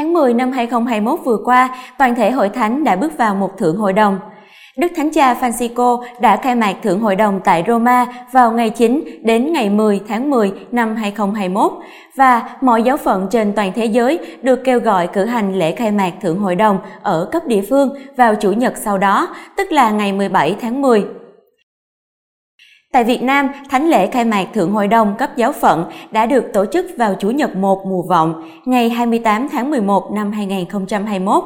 Tháng 10 năm 2021 vừa qua, toàn thể hội thánh đã bước vào một thượng hội đồng. Đức Thánh Cha Francisco đã khai mạc Thượng Hội đồng tại Roma vào ngày 9 đến ngày 10 tháng 10 năm 2021 và mọi giáo phận trên toàn thế giới được kêu gọi cử hành lễ khai mạc Thượng Hội đồng ở cấp địa phương vào Chủ nhật sau đó, tức là ngày 17 tháng 10. Tại Việt Nam, thánh lễ khai mạc Thượng Hội đồng cấp giáo phận đã được tổ chức vào Chủ nhật 1 mùa vọng, ngày 28 tháng 11 năm 2021.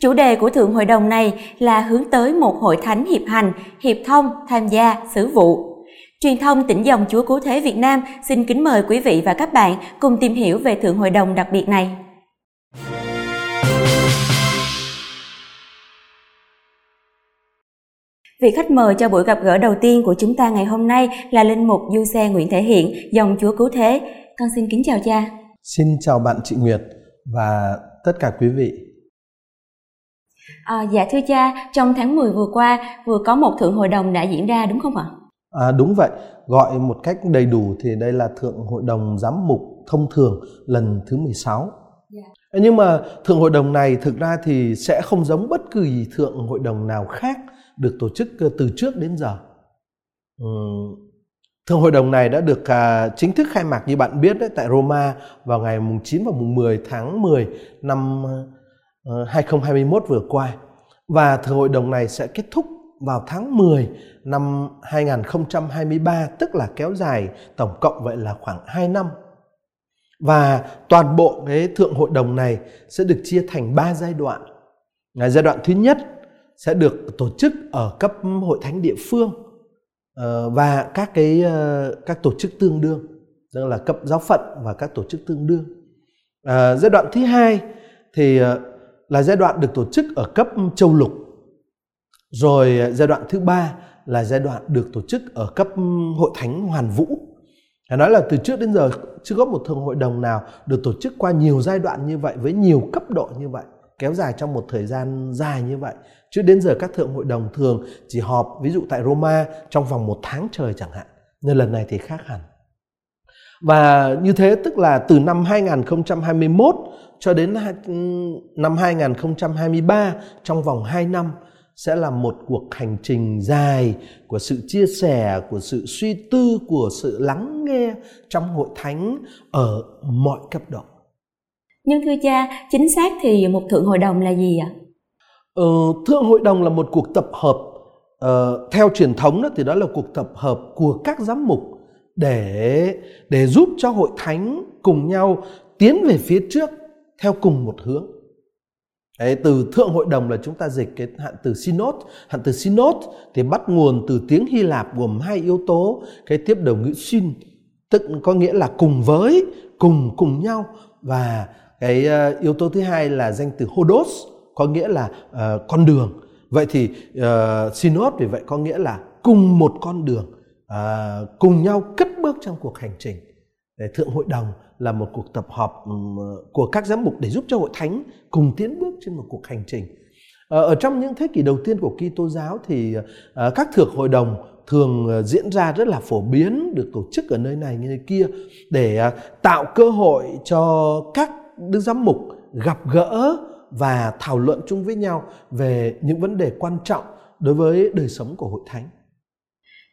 Chủ đề của Thượng Hội đồng này là hướng tới một hội thánh hiệp hành, hiệp thông, tham gia, xử vụ. Truyền thông tỉnh dòng Chúa Cứu Thế Việt Nam xin kính mời quý vị và các bạn cùng tìm hiểu về Thượng Hội đồng đặc biệt này. Vị khách mời cho buổi gặp gỡ đầu tiên của chúng ta ngày hôm nay là Linh Mục Du Xe Nguyễn Thể Hiện, dòng Chúa Cứu Thế. Con xin kính chào cha. Xin chào bạn chị Nguyệt và tất cả quý vị. À, dạ thưa cha, trong tháng 10 vừa qua vừa có một thượng hội đồng đã diễn ra đúng không ạ? À, đúng vậy, gọi một cách đầy đủ thì đây là thượng hội đồng giám mục thông thường lần thứ 16. Yeah. Nhưng mà thượng hội đồng này thực ra thì sẽ không giống bất cứ gì thượng hội đồng nào khác được tổ chức ờ, từ trước đến giờ. Ừ. Thượng hội đồng này đã được à, chính thức khai mạc như bạn biết đấy, tại Roma vào ngày mùng 9 và mùng 10 tháng 10 năm ờ, 2021 vừa qua và thượng hội đồng này sẽ kết thúc vào tháng 10 năm 2023 tức là kéo dài tổng cộng vậy là khoảng 2 năm. Và toàn bộ cái thượng hội đồng này sẽ được chia thành 3 giai đoạn. Giai đoạn thứ nhất sẽ được tổ chức ở cấp hội thánh địa phương ờ, và các cái ờ, các tổ chức tương đương, tức là cấp giáo phận và các tổ chức tương đương. À, giai đoạn thứ hai thì là giai đoạn được tổ chức ở cấp châu lục. Rồi giai đoạn thứ ba là giai đoạn được tổ chức ở cấp hội thánh hoàn vũ. Phải nói là từ trước đến giờ chưa có một thường hội đồng nào được tổ chức qua nhiều giai đoạn như vậy, với nhiều cấp độ như vậy, kéo dài trong một thời gian dài như vậy. Trước đến giờ các thượng hội đồng thường chỉ họp, ví dụ tại Roma, trong vòng một tháng trời chẳng hạn. Nên lần này thì khác hẳn. Và như thế tức là từ năm 2021 cho đến năm 2023 trong vòng 2 năm sẽ là một cuộc hành trình dài của sự chia sẻ, của sự suy tư, của sự lắng nghe trong hội thánh ở mọi cấp độ. Nhưng thưa cha, chính xác thì một thượng hội đồng là gì ạ? Ờ, thượng hội đồng là một cuộc tập hợp uh, theo truyền thống đó thì đó là cuộc tập hợp của các giám mục để để giúp cho hội thánh cùng nhau tiến về phía trước theo cùng một hướng. Đấy, từ thượng hội đồng là chúng ta dịch cái hạn từ synod, hạn từ synod thì bắt nguồn từ tiếng Hy Lạp gồm hai yếu tố, cái tiếp đầu ngữ syn tức có nghĩa là cùng với, cùng cùng nhau và cái uh, yếu tố thứ hai là danh từ hodos có nghĩa là uh, con đường. Vậy thì uh, synod vì vậy có nghĩa là cùng một con đường, uh, cùng nhau cất bước trong cuộc hành trình. Để thượng hội đồng là một cuộc tập họp ừ, của các giám mục để giúp cho hội thánh cùng tiến bước trên một cuộc hành trình. Ờ, ở trong những thế kỷ đầu tiên của Kitô giáo thì ờ, các thượng hội đồng thường ờ, diễn ra rất là phổ biến, được tổ chức ở nơi này nơi kia để tạo cơ hội cho các đức giám mục gặp gỡ và thảo luận chung với nhau về những vấn đề quan trọng đối với đời sống của hội thánh.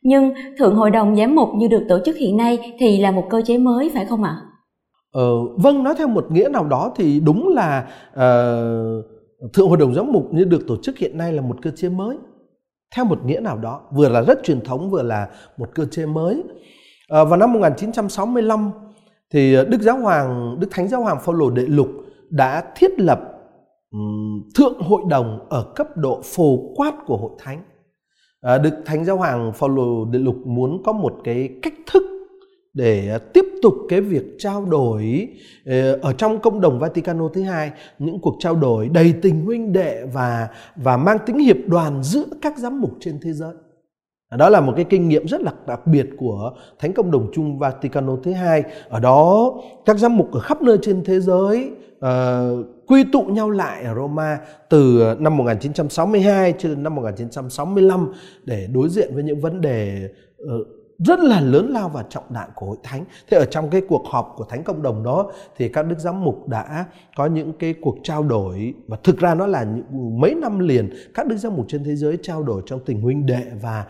Nhưng Thượng Hội đồng Giám mục như được tổ chức hiện nay thì là một cơ chế mới phải không ạ? Ờ, vâng, nói theo một nghĩa nào đó thì đúng là uh, Thượng Hội đồng Giám mục như được tổ chức hiện nay là một cơ chế mới. Theo một nghĩa nào đó, vừa là rất truyền thống vừa là một cơ chế mới. Uh, vào năm 1965 thì Đức Giáo Hoàng, Đức Thánh Giáo Hoàng Phaolô Đệ Lục đã thiết lập um, Thượng Hội đồng ở cấp độ phổ quát của Hội Thánh. Uh, Đức Thánh Giáo Hoàng Phaolô Đệ Lục muốn có một cái cách thức để à, tiếp tục cái việc trao đổi ờ, ở trong công đồng Vaticano thứ hai những cuộc trao đổi đầy tình huynh đệ và và mang tính hiệp đoàn giữa các giám mục trên thế giới. À, đó là một cái kinh nghiệm rất là đặc biệt của Thánh Công đồng chung Vaticano thứ hai. Ở đó các giám mục ở khắp nơi trên thế giới uh, quy tụ nhau lại ở Roma từ ờ, năm 1962 cho đến năm 1965 để đối diện với những vấn đề uh, rất là lớn lao và trọng đại của hội thánh. Thế ở trong cái cuộc họp của thánh cộng đồng đó thì các đức giám mục đã có những cái cuộc trao đổi và thực ra nó là những, mấy năm liền các đức giám mục trên thế giới trao đổi trong tình huynh đệ và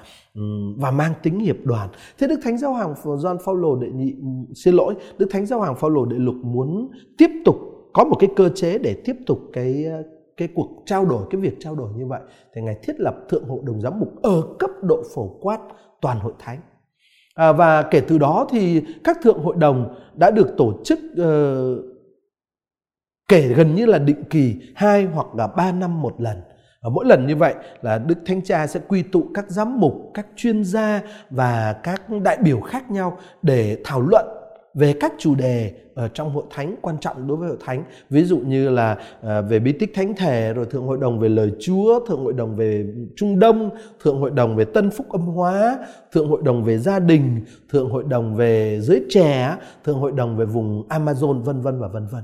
và mang tính hiệp đoàn. Thế Đức Thánh Giáo Hoàng John Paul đệ nhị xin lỗi, Đức Thánh Giáo Hoàng Phaolô đệ lục muốn tiếp tục có một cái cơ chế để tiếp tục cái cái cuộc trao đổi cái việc trao đổi như vậy thì ngài thiết lập thượng hội đồng giám mục ở cấp độ phổ quát toàn hội thánh à, và kể từ đó thì các thượng hội đồng đã được tổ chức uh, kể gần như là định kỳ hai hoặc là ba năm một lần. Và mỗi lần như vậy là Đức Thánh Cha sẽ quy tụ các giám mục, các chuyên gia và các đại biểu khác nhau để thảo luận về các chủ đề ở trong hội thánh quan trọng đối với hội thánh, ví dụ như là ờ, về bí tích thánh thể, rồi thượng hội đồng về lời chúa, thượng hội đồng về trung đông, thượng hội đồng về tân phúc âm hóa, thượng hội đồng về gia đình, thượng hội đồng về giới trẻ, thượng hội đồng về vùng amazon, vân vân và vân vân.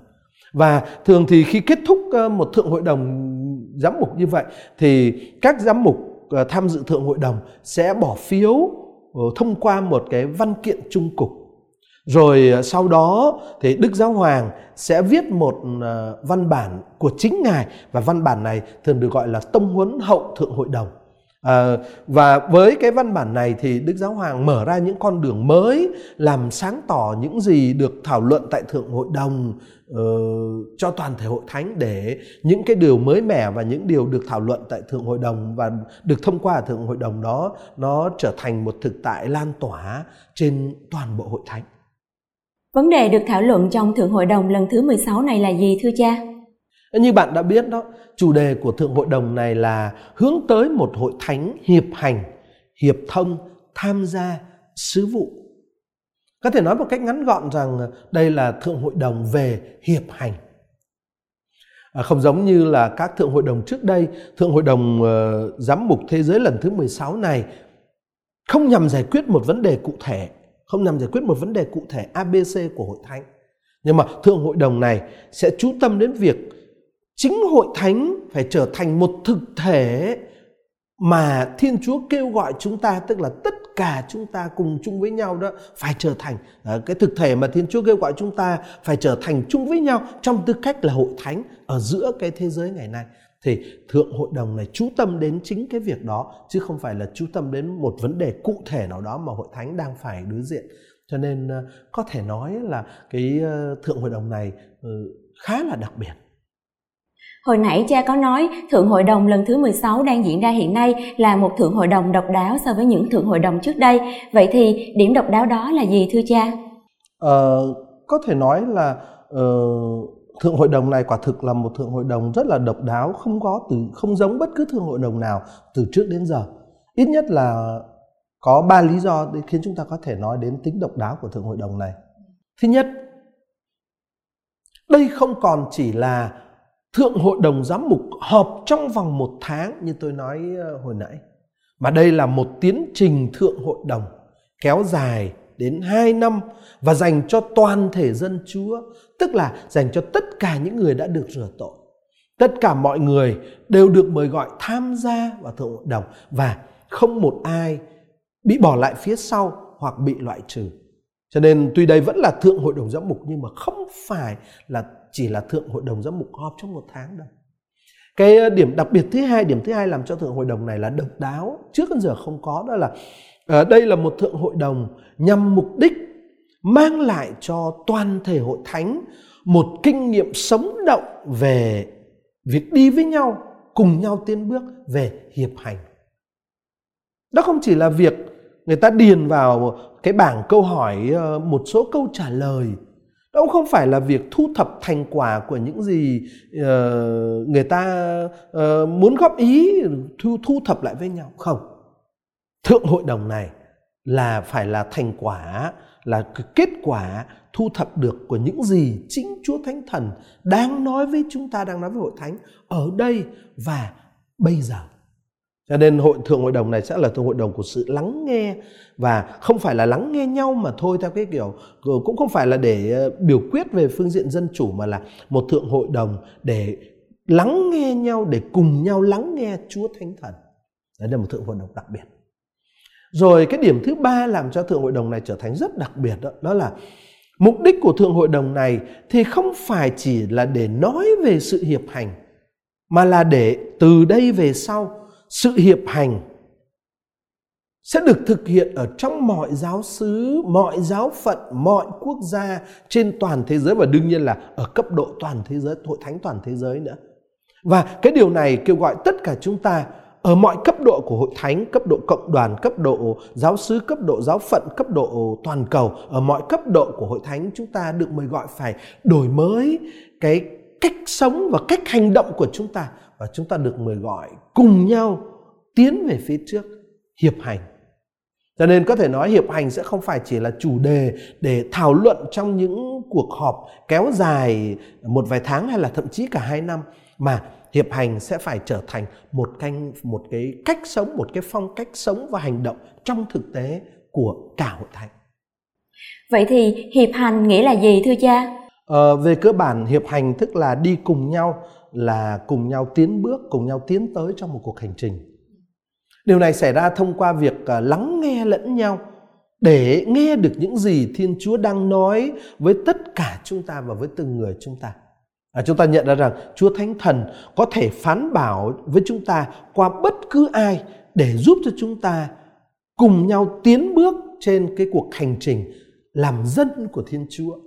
Và thường thì khi kết thúc ờ, một thượng hội đồng giám mục như vậy, thì các giám mục ờ, tham dự thượng hội đồng sẽ bỏ phiếu thông qua một cái văn kiện trung cục rồi à, sau đó thì Đức Giáo Hoàng sẽ viết một à, văn bản của chính Ngài và văn bản này thường được gọi là tông huấn hậu thượng hội đồng. À, và với cái văn bản này thì Đức Giáo Hoàng mở ra những con đường mới làm sáng tỏ những gì được thảo luận tại Thượng Hội đồng uh, cho toàn thể hội thánh để những cái điều mới mẻ và những điều được thảo luận tại Thượng Hội đồng và được thông qua ở Thượng Hội đồng đó nó trở thành một thực tại lan tỏa trên toàn bộ hội thánh. Vấn đề được thảo luận trong Thượng Hội đồng lần thứ 16 này là gì thưa cha? Như bạn đã biết đó, chủ đề của Thượng Hội đồng này là hướng tới một hội thánh hiệp hành, hiệp thông, tham gia, sứ vụ. Có thể nói một cách ngắn gọn rằng đây là Thượng Hội đồng về hiệp hành. À, không giống như là các Thượng Hội đồng trước đây, Thượng Hội đồng ờ, Giám mục Thế giới lần thứ 16 này không nhằm giải quyết một vấn đề cụ thể không nhằm giải quyết một vấn đề cụ thể ABC của hội thánh. Nhưng mà thượng hội đồng này sẽ chú tâm đến việc chính hội thánh phải trở thành một thực thể mà Thiên Chúa kêu gọi chúng ta tức là tất cả chúng ta cùng chung với nhau đó phải trở thành à, cái thực thể mà Thiên Chúa kêu gọi chúng ta phải trở thành chung với nhau trong tư cách là hội thánh ở giữa cái thế giới ngày nay thì thượng hội đồng này chú tâm đến chính cái việc đó chứ không phải là chú tâm đến một vấn đề cụ thể nào đó mà hội thánh đang phải đối diện cho nên ờ, có thể nói là cái ờ, thượng hội đồng này ờ, khá là đặc biệt Hồi nãy cha có nói Thượng Hội đồng lần thứ 16 đang diễn ra hiện nay là một Thượng Hội đồng độc đáo so với những Thượng Hội đồng trước đây. Vậy thì điểm độc đáo đó là gì thưa cha? Ờ, có thể nói là uh, thượng hội đồng này quả thực là một thượng hội đồng rất là độc đáo, không có từ, không giống bất cứ thượng hội đồng nào từ trước đến giờ. Ít nhất là có ba lý do để khiến chúng ta có thể nói đến tính độc đáo của thượng hội đồng này. Thứ nhất, đây không còn chỉ là thượng hội đồng giám mục họp trong vòng một tháng như tôi nói ờ, hồi nãy, mà đây là một tiến trình thượng hội đồng kéo dài đến 2 năm và dành cho toàn thể dân Chúa, tức là dành cho tất cả những người đã được rửa tội. Tất cả mọi người đều được mời gọi tham gia vào thượng hội đồng và không một ai bị bỏ lại phía sau hoặc bị loại trừ. Cho nên tuy đây vẫn là thượng hội đồng giám mục nhưng mà không phải là chỉ là thượng hội đồng giám mục họp trong một tháng đâu. Cái ờ, điểm đặc biệt thứ hai, điểm thứ hai làm cho thượng hội đồng này là độc đáo, trước đến giờ không có đó là ở đây là một thượng hội đồng nhằm mục đích mang lại cho toàn thể hội thánh một kinh nghiệm sống động về việc đi với nhau, cùng nhau tiến bước về hiệp hành. Đó không chỉ là việc người ta điền vào cái bảng câu hỏi ờ, một số câu trả lời, đó cũng không phải là việc thu thập thành quả của những gì ờ, người ta muốn góp ý, thu thu thập lại với nhau. Không thượng hội đồng này là phải là thành quả, là kết quả thu thập được của những gì chính Chúa Thánh Thần đang nói với chúng ta, đang nói với hội thánh ở đây và bây giờ. Cho nên hội, thượng hội đồng này sẽ là thượng hội đồng của sự lắng nghe và không phải là lắng nghe nhau mà thôi theo cái kiểu cũng không phải là để ờ, biểu quyết về phương diện dân chủ mà là một thượng hội đồng để lắng nghe nhau, để cùng nhau lắng nghe Chúa Thánh Thần. Đấy là một thượng hội đồng đặc biệt. Rồi cái điểm thứ ba làm cho Thượng Hội đồng này trở thành rất đặc biệt đó, đó là mục đích của Thượng Hội đồng này thì không phải chỉ là để nói về sự hiệp hành mà là để từ đây về sau sự hiệp hành sẽ được thực hiện ở trong mọi giáo xứ, mọi giáo phận, mọi quốc gia trên toàn thế giới và đương nhiên là ở cấp độ toàn thế giới, hội thánh toàn thế giới nữa. Và cái điều này kêu gọi tất cả chúng ta ở mọi cấp độ của hội thánh, cấp độ cộng đoàn, cấp độ giáo sứ, cấp độ giáo phận, cấp độ toàn cầu, ở mọi cấp độ của hội thánh chúng ta được mời gọi phải đổi mới cái cách sống và cách hành động của chúng ta. Và chúng ta được mời gọi cùng nhau tiến về phía trước hiệp hành. Cho nên có thể nói hiệp hành sẽ không phải chỉ là chủ đề để thảo luận trong những cuộc họp kéo dài một vài tháng hay là thậm chí cả hai năm mà hiệp hành sẽ phải trở thành một canh một cái cách sống một cái phong cách sống và hành động trong thực tế của cả hội thánh. Vậy thì hiệp hành nghĩa là gì thưa cha? Ờ, về cơ bản hiệp hành tức là đi cùng nhau là cùng nhau tiến bước cùng nhau tiến tới trong một cuộc hành trình. Điều này xảy ra thông qua việc à, lắng nghe lẫn nhau để nghe được những gì thiên chúa đang nói với tất cả chúng ta và với từng người chúng ta À, chúng ta nhận ra rằng Chúa Thánh Thần có thể phán bảo với chúng ta qua bất cứ ai để giúp cho chúng ta cùng nhau tiến bước trên cái cuộc hành trình làm dân của Thiên Chúa.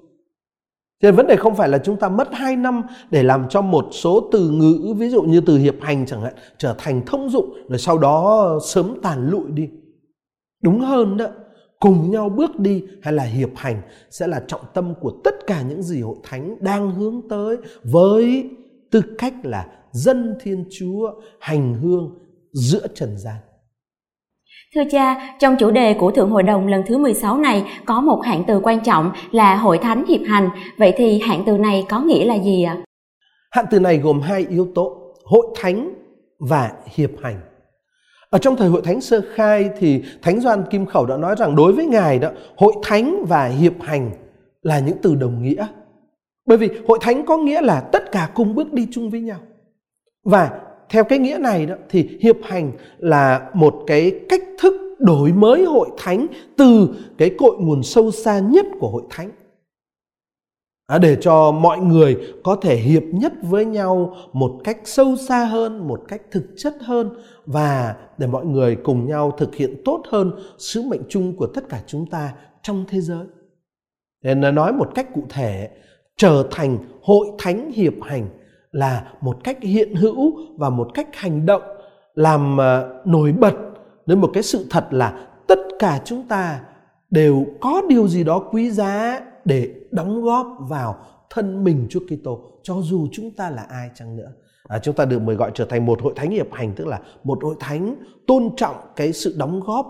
Cho vấn đề không phải là chúng ta mất 2 năm để làm cho một số từ ngữ ví dụ như từ hiệp hành chẳng hạn trở thành thông dụng rồi sau đó sớm tàn lụi đi. Đúng hơn đó cùng nhau bước đi hay là hiệp hành sẽ là trọng tâm của tất cả những gì hội thánh đang hướng tới với tư cách là dân thiên chúa hành hương giữa trần gian. Thưa cha, trong chủ đề của Thượng Hội đồng lần thứ 16 này có một hạng từ quan trọng là hội thánh hiệp hành. Vậy thì hạng từ này có nghĩa là gì ạ? Hạng từ này gồm hai yếu tố, hội thánh và hiệp hành. Ở trong thời hội thánh sơ khai thì Thánh Doan Kim Khẩu đã nói rằng đối với Ngài đó, hội thánh và hiệp hành là những từ đồng nghĩa. Bởi vì hội thánh có nghĩa là tất cả cùng bước đi chung với nhau. Và theo cái nghĩa này đó thì hiệp hành là một cái cách thức đổi mới hội thánh từ cái cội nguồn sâu xa nhất của hội thánh để cho mọi người có thể hiệp nhất với nhau một cách sâu xa hơn, một cách thực chất hơn và để mọi người cùng nhau thực hiện tốt hơn sứ mệnh chung của tất cả chúng ta trong thế giới. Nên nói một cách cụ thể, trở thành hội thánh hiệp hành là một cách hiện hữu và một cách hành động làm ờ, nổi bật đến một cái sự thật là tất cả chúng ta đều có điều gì đó quý giá để đóng góp vào thân mình Chúa Kitô cho dù chúng ta là ai chăng nữa. À, chúng ta được mời gọi trở thành một hội thánh hiệp hành tức là một hội thánh tôn trọng cái sự đóng góp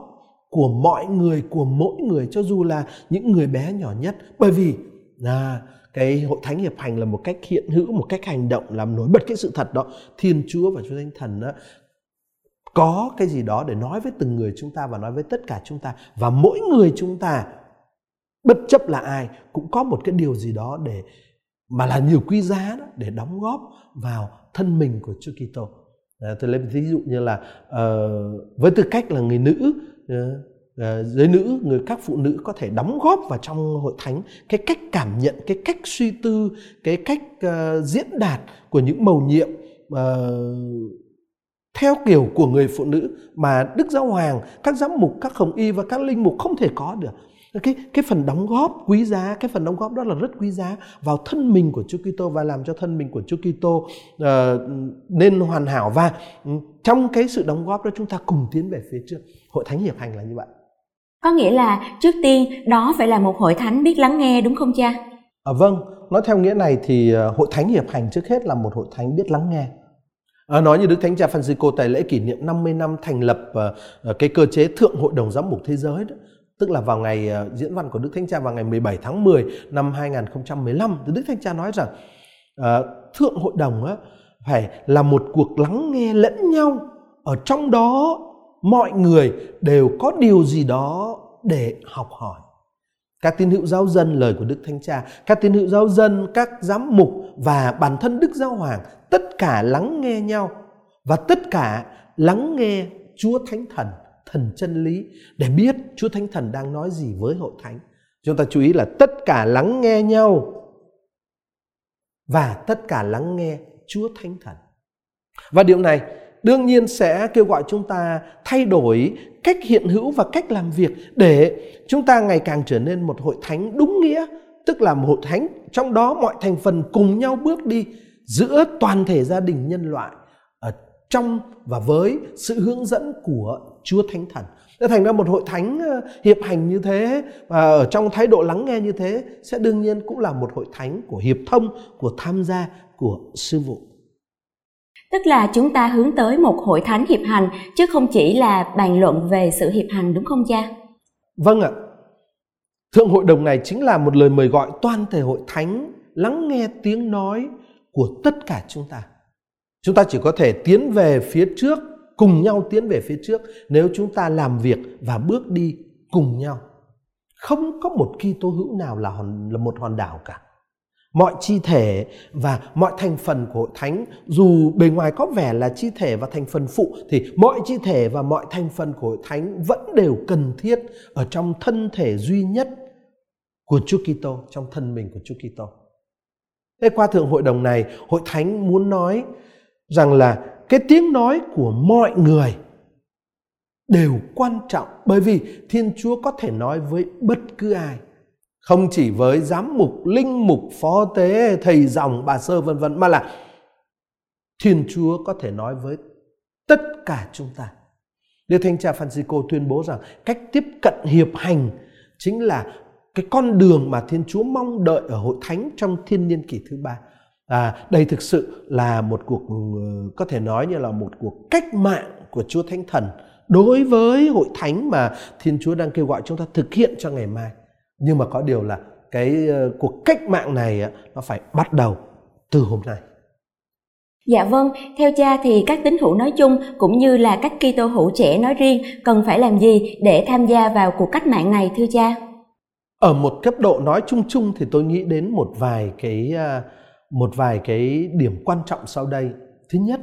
của mọi người của mỗi người cho dù là những người bé nhỏ nhất. Bởi vì là cái hội thánh hiệp hành là một cách hiện hữu một cách hành động làm nổi bật cái sự thật đó. Thiên chúa và chúa thánh thần đó có cái gì đó để nói với từng người chúng ta và nói với tất cả chúng ta. Và mỗi người chúng ta bất chấp là ai cũng có một cái điều gì đó để mà là nhiều quý giá đó để đóng góp vào thân mình của Chúa Kitô. À, tôi lấy ví dụ như là uh, với tư cách là người nữ uh, giới nữ người các phụ nữ có thể đóng góp vào trong hội thánh cái cách cảm nhận cái cách suy tư cái cách uh, diễn đạt của những mầu nhiệm uh, theo kiểu của người phụ nữ mà đức giáo hoàng các giám mục các hồng y và các linh mục không thể có được cái cái phần đóng góp quý giá cái phần đóng góp đó là rất quý giá vào thân mình của Chúa Kitô và làm cho thân mình của Chúa Kitô uh, nên hoàn hảo. Và um, trong cái sự đóng góp đó chúng ta cùng tiến về phía trước. Hội thánh hiệp hành là như vậy. Có nghĩa là trước tiên đó phải là một hội thánh biết lắng nghe đúng không cha? À, vâng. Nói theo nghĩa này thì uh, hội thánh hiệp hành trước hết là một hội thánh biết lắng nghe. À, nói như Đức Thánh Cha Francisco tại lễ kỷ niệm 50 năm thành lập uh, cái cơ chế Thượng Hội đồng Giám mục Thế giới đó, tức là vào ngày ờ, diễn văn của Đức Thánh Cha vào ngày 17 tháng 10 năm 2015 thì Đức Thánh Cha nói rằng uh, thượng hội đồng á, phải là một cuộc lắng nghe lẫn nhau. Ở trong đó mọi người đều có điều gì đó để học hỏi. Các tín hữu giáo dân lời của Đức Thánh Cha, các tín hữu giáo dân, các giám mục và bản thân Đức Giáo Hoàng tất cả lắng nghe nhau. Và tất cả lắng nghe Chúa Thánh Thần thần chân lý để biết Chúa Thánh Thần đang nói gì với hội thánh. Chúng ta chú ý là tất cả lắng nghe nhau và tất cả lắng nghe Chúa Thánh Thần. Và điều này đương nhiên sẽ kêu gọi chúng ta thay đổi cách hiện hữu và cách làm việc để chúng ta ngày càng trở nên một hội thánh đúng nghĩa, tức là một hội thánh trong đó mọi thành phần cùng nhau bước đi giữa toàn thể gia đình nhân loại ở trong và với sự hướng dẫn của Chúa Thánh Thần. Để thành ra một hội thánh ờ, hiệp hành như thế và ở trong thái độ lắng nghe như thế sẽ đương nhiên cũng là một hội thánh của hiệp thông, của tham gia, của sư vụ. Tức là chúng ta hướng tới một hội thánh hiệp hành chứ không chỉ là bàn luận về sự hiệp hành đúng không cha? Vâng ạ. Thượng hội đồng này chính là một lời mời gọi toàn thể hội thánh lắng nghe tiếng nói của tất cả chúng ta. Chúng ta chỉ có thể tiến về phía trước, cùng nhau tiến về phía trước nếu chúng ta làm việc và bước đi cùng nhau. Không có một Kitô hữu nào là, hòn, là một hòn đảo cả mọi chi thể và mọi thành phần của hội thánh dù bề ngoài có vẻ là chi thể và thành phần phụ thì mọi chi thể và mọi thành phần của hội thánh vẫn đều cần thiết ở trong thân thể duy nhất của Chúa Kitô trong thân mình của Chúa Kitô. Thế qua thượng hội đồng này, hội thánh muốn nói rằng là cái tiếng nói của mọi người đều quan trọng. Bởi vì Thiên Chúa có thể nói với bất cứ ai. Không chỉ với giám mục, linh mục, phó tế, thầy dòng, bà sơ, vân vân, mà là thiên chúa có thể nói với tất cả chúng ta. Đức Thánh Cha Francisco tuyên bố rằng cách tiếp cận hiệp hành chính là cái con đường mà Thiên Chúa mong đợi ở hội thánh trong thiên niên kỷ thứ ba. À, đây thực sự là một cuộc có thể nói như là một cuộc cách mạng của Chúa Thánh Thần đối với hội thánh mà Thiên Chúa đang kêu gọi chúng ta thực hiện cho ngày mai nhưng mà có điều là cái uh, cuộc cách mạng này nó phải bắt đầu từ hôm nay Dạ vâng, theo cha thì các tín hữu nói chung cũng như là các Kitô hữu trẻ nói riêng cần phải làm gì để tham gia vào cuộc cách mạng này thưa cha? Ở một cấp độ nói chung chung thì tôi nghĩ đến một vài cái uh, một vài cái điểm quan trọng sau đây. Thứ nhất,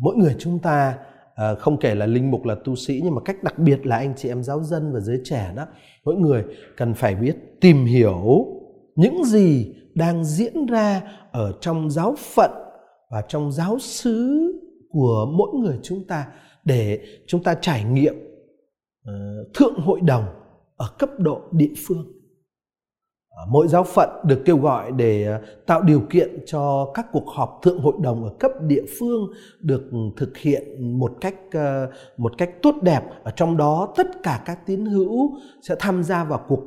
mỗi người chúng ta ờ, không kể là linh mục là tu sĩ nhưng mà cách đặc biệt là anh chị em giáo dân và giới trẻ đó mỗi người cần phải biết tìm hiểu những gì đang diễn ra ở trong giáo phận và trong giáo xứ của mỗi người chúng ta để chúng ta trải nghiệm ờ, thượng hội đồng ở cấp độ địa phương À, mỗi giáo phận được kêu gọi để à, tạo điều kiện cho các cuộc họp thượng hội đồng ở cấp địa phương được thực hiện một cách à, một cách tốt đẹp ở trong đó, tất cả các tín hữu sẽ tham gia vào cuộc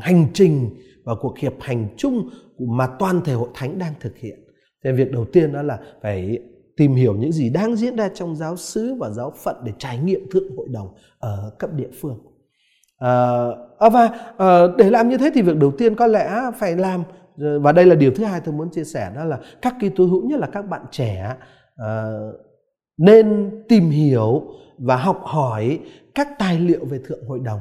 hành trình và cuộc hiệp hành chung mà toàn thể hội thánh đang thực hiện. Thế việc đầu tiên đó là phải tìm hiểu những gì đang diễn ra trong giáo xứ và giáo phận để trải nghiệm thượng hội đồng ở cấp địa phương. Ờ, à, và à, để làm như thế thì việc đầu tiên có lẽ phải làm. Và đây là điều thứ hai tôi muốn chia sẻ đó là các kỳ tu hữu nhất là các bạn trẻ à, nên tìm hiểu và học hỏi các tài liệu về thượng hội đồng.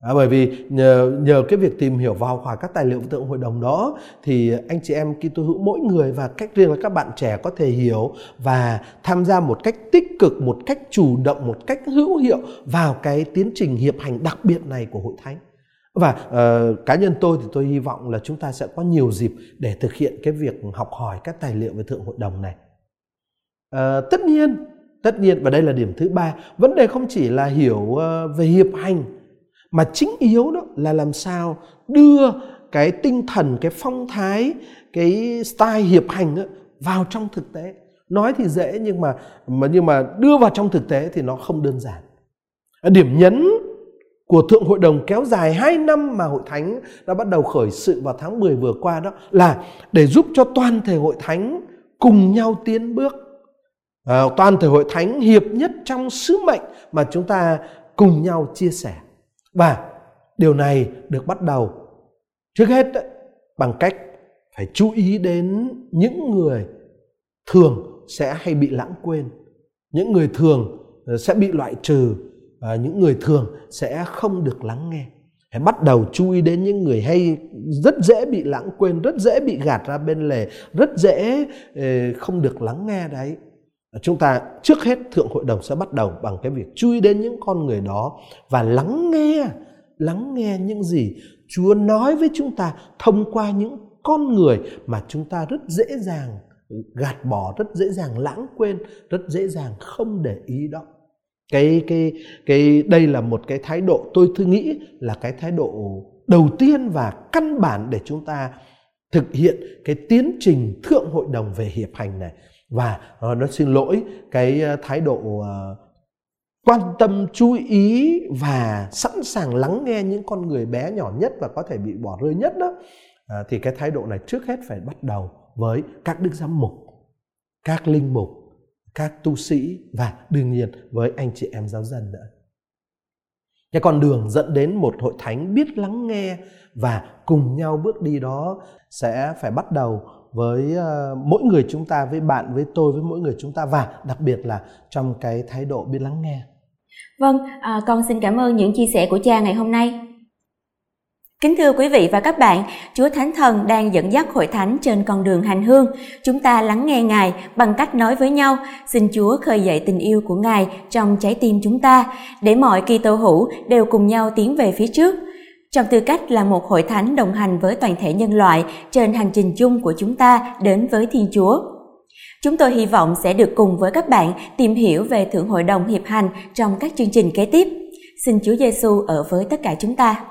À, bởi vì nhờ nhờ cái việc tìm hiểu vào khoảng các tài liệu tượng hội đồng đó thì anh chị em Kitô hữu mỗi người và cách riêng là các bạn trẻ có thể hiểu và tham gia một cách tích cực, một cách chủ động, một cách hữu hiệu vào cái tiến trình hiệp hành đặc biệt này của hội thánh. Và uh, cá nhân tôi thì tôi hy vọng là chúng ta sẽ có nhiều dịp để thực hiện cái việc học hỏi các tài liệu về thượng hội đồng này. Uh, tất nhiên, tất nhiên và đây là điểm thứ ba, vấn đề không chỉ là hiểu uh, về hiệp hành mà chính yếu đó là làm sao đưa cái tinh thần cái phong thái cái style hiệp hành đó, vào trong thực tế nói thì dễ nhưng mà mà nhưng mà đưa vào trong thực tế thì nó không đơn giản điểm nhấn của Thượng Hội đồng kéo dài 2 năm mà Hội Thánh đã bắt đầu khởi sự vào tháng 10 vừa qua đó là để giúp cho toàn thể Hội Thánh cùng nhau tiến bước. À, toàn thể Hội Thánh hiệp nhất trong sứ mệnh mà chúng ta cùng nhau chia sẻ. Và điều này được bắt đầu trước hết bằng cách phải chú ý đến những người thường sẽ hay bị lãng quên, những người thường ờ, sẽ bị loại trừ, và những người thường sẽ không được lắng nghe. Hãy bắt đầu chú ý đến những người hay rất dễ bị lãng quên, rất dễ bị gạt ra bên lề, rất dễ ờ, không được lắng nghe đấy chúng ta trước hết thượng hội đồng sẽ bắt đầu bằng cái việc chui đến những con người đó và lắng nghe lắng nghe những gì Chúa nói với chúng ta thông qua những con người mà chúng ta rất dễ dàng gạt bỏ, rất dễ dàng lãng quên, rất dễ dàng không để ý đó. Cái cái cái, đây là một cái thái độ tôi thư nghĩ là cái thái độ đầu tiên và căn bản để chúng ta thực hiện cái tiến trình thượng hội đồng về hiệp hành này và ờ, nó xin lỗi cái ờ, thái độ ờ, quan tâm chú ý và sẵn sàng lắng nghe những con người bé nhỏ nhất và có thể bị bỏ rơi nhất đó. À, thì cái thái độ này trước hết phải bắt đầu với các đức giám mục các linh mục các tu sĩ và đương nhiên với anh chị em giáo dân nữa. Cái con đường dẫn đến một hội thánh biết lắng nghe và cùng nhau bước đi đó sẽ phải bắt đầu với uh, mỗi người chúng ta với bạn với tôi với mỗi người chúng ta và đặc biệt là trong cái thái độ biết lắng nghe vâng à, con xin cảm ơn những chia sẻ của cha ngày hôm nay Kính thưa quý vị và các bạn, Chúa Thánh Thần đang dẫn dắt hội thánh trên con đường hành hương. Chúng ta lắng nghe Ngài bằng cách nói với nhau, xin Chúa khơi dậy tình yêu của Ngài trong trái tim chúng ta, để mọi kỳ tô hữu đều cùng nhau tiến về phía trước. Trong tư cách là một hội thánh đồng hành với toàn thể nhân loại trên hành trình chung của chúng ta đến với Thiên Chúa. Chúng tôi hy vọng sẽ được cùng với các bạn tìm hiểu về Thượng Hội đồng Hiệp Hành trong các chương trình kế tiếp. Xin Chúa Giêsu ở với tất cả chúng ta.